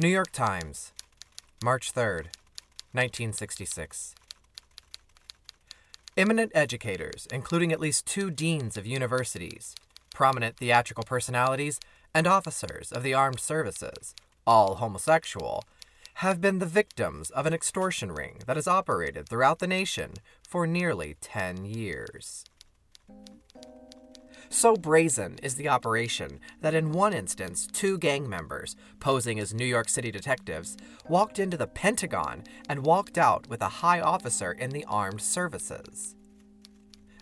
New York Times, March 3rd, 1966. Eminent educators, including at least two deans of universities, prominent theatrical personalities, and officers of the armed services, all homosexual, have been the victims of an extortion ring that has operated throughout the nation for nearly 10 years. So brazen is the operation that in one instance, two gang members, posing as New York City detectives, walked into the Pentagon and walked out with a high officer in the armed services.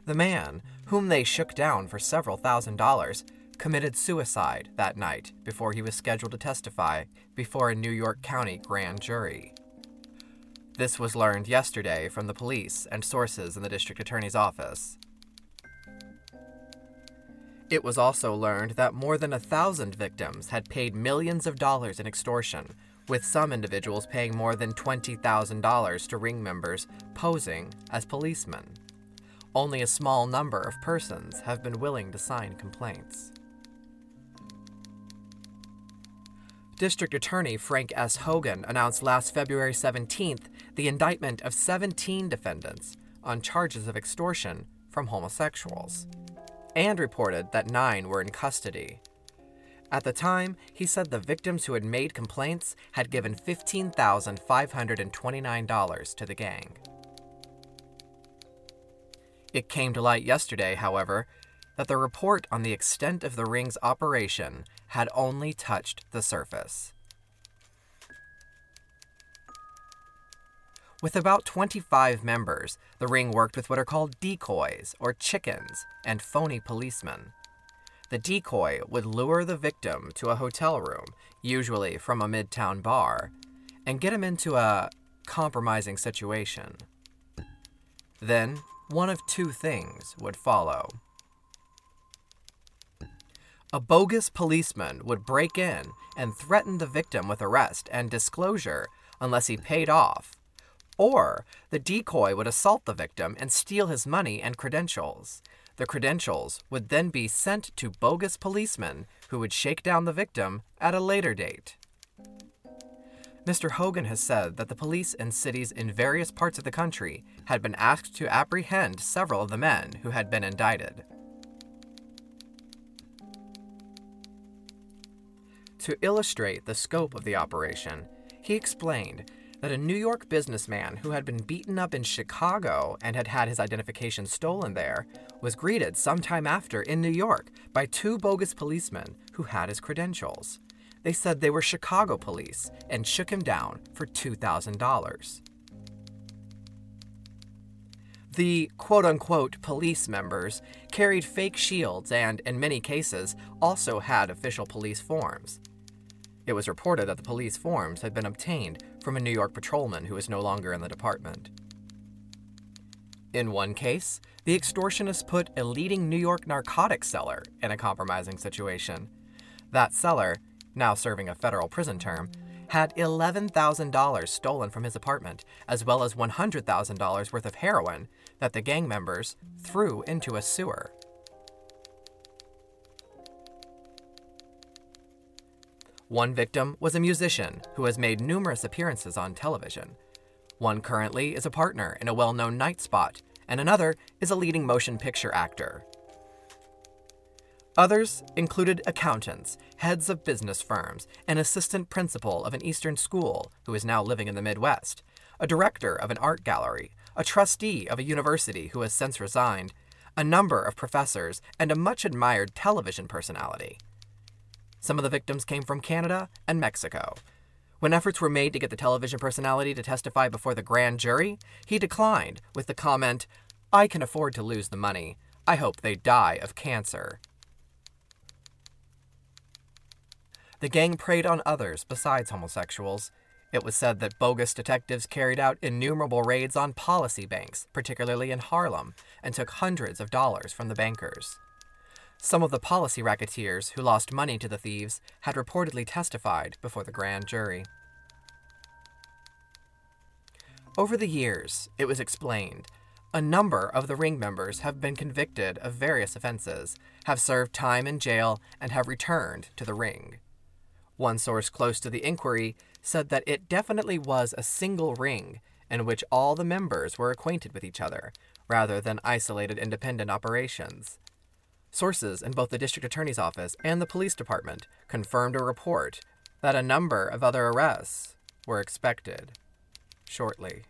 The man, whom they shook down for several thousand dollars, committed suicide that night before he was scheduled to testify before a New York County grand jury. This was learned yesterday from the police and sources in the district attorney's office. It was also learned that more than a thousand victims had paid millions of dollars in extortion, with some individuals paying more than $20,000 to ring members posing as policemen. Only a small number of persons have been willing to sign complaints. District Attorney Frank S. Hogan announced last February 17th the indictment of 17 defendants on charges of extortion from homosexuals, and reported that nine were in custody. At the time, he said the victims who had made complaints had given $15,529 to the gang. It came to light yesterday, however, that the report on the extent of the ring's operation had only touched the surface. With about 25 members, the ring worked with what are called decoys, or chickens, and phony policemen. The decoy would lure the victim to a hotel room, usually from a midtown bar, and get him into a compromising situation. Then, one of two things would follow. A bogus policeman would break in and threaten the victim with arrest and disclosure unless he paid off. Or the decoy would assault the victim and steal his money and credentials. The credentials would then be sent to bogus policemen who would shake down the victim at a later date. Mr. Hogan has said that the police in cities in various parts of the country had been asked to apprehend several of the men who had been indicted. To illustrate the scope of the operation, he explained that a New York businessman who had been beaten up in Chicago and had had his identification stolen there was greeted sometime after in New York by two bogus policemen who had his credentials. They said they were Chicago police and shook him down for $2,000. The quote unquote police members carried fake shields and, in many cases, also had official police forms. It was reported that the police forms had been obtained from a New York patrolman who was no longer in the department. In one case, the extortionists put a leading New York narcotics seller in a compromising situation. That seller, now serving a federal prison term, had $11,000 stolen from his apartment, as well as $100,000 worth of heroin that the gang members threw into a sewer. One victim was a musician who has made numerous appearances on television. One currently is a partner in a well known night spot, and another is a leading motion picture actor. Others included accountants, heads of business firms, an assistant principal of an Eastern school who is now living in the Midwest, a director of an art gallery, a trustee of a university who has since resigned, a number of professors, and a much admired television personality. Some of the victims came from Canada and Mexico. When efforts were made to get the television personality to testify before the grand jury, he declined with the comment, I can afford to lose the money. I hope they die of cancer. The gang preyed on others besides homosexuals. It was said that bogus detectives carried out innumerable raids on policy banks, particularly in Harlem, and took hundreds of dollars from the bankers. Some of the policy racketeers who lost money to the thieves had reportedly testified before the grand jury. Over the years, it was explained, a number of the ring members have been convicted of various offenses, have served time in jail, and have returned to the ring. One source close to the inquiry said that it definitely was a single ring in which all the members were acquainted with each other, rather than isolated independent operations. Sources in both the district attorney's office and the police department confirmed a report that a number of other arrests were expected shortly.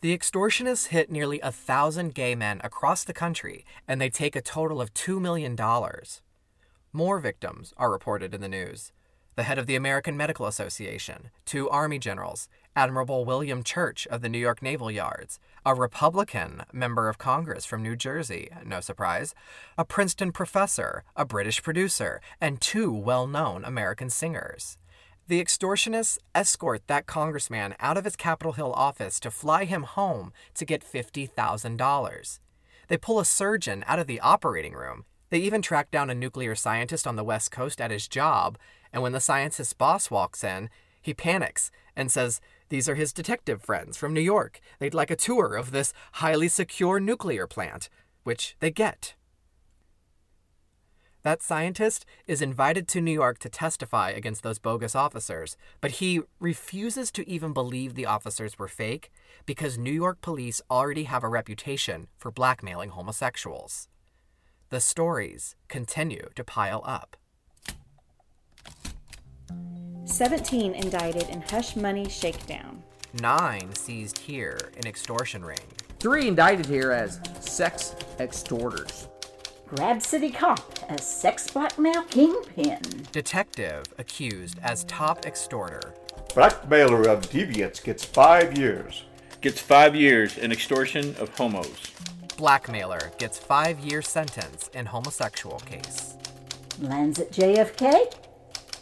The extortionists hit nearly a thousand gay men across the country, and they take a total of $2 million. More victims are reported in the news. The head of the American Medical Association, two Army generals, Admiral William Church of the New York Naval Yards, a Republican member of Congress from New Jersey, no surprise, a Princeton professor, a British producer, and two well known American singers. The extortionists escort that congressman out of his Capitol Hill office to fly him home to get $50,000. They pull a surgeon out of the operating room. They even track down a nuclear scientist on the West Coast at his job, and when the scientist's boss walks in, he panics and says these are his detective friends from New York. They'd like a tour of this highly secure nuclear plant, which they get. That scientist is invited to New York to testify against those bogus officers, but he refuses to even believe the officers were fake because New York police already have a reputation for blackmailing homosexuals. The stories continue to pile up. 17 indicted in hush money shakedown. Nine seized here in extortion ring. Three indicted here as sex extorters. Grab City Cop as sex blackmail kingpin. Detective accused as top extorter. Blackmailer of deviants gets five years. Gets five years in extortion of homos. Blackmailer gets five year sentence in homosexual case. Lands at JFK.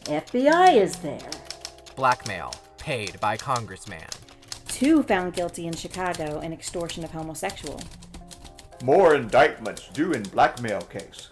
FBI is there. Blackmail paid by congressman. Two found guilty in Chicago in extortion of homosexual. More indictments due in blackmail case.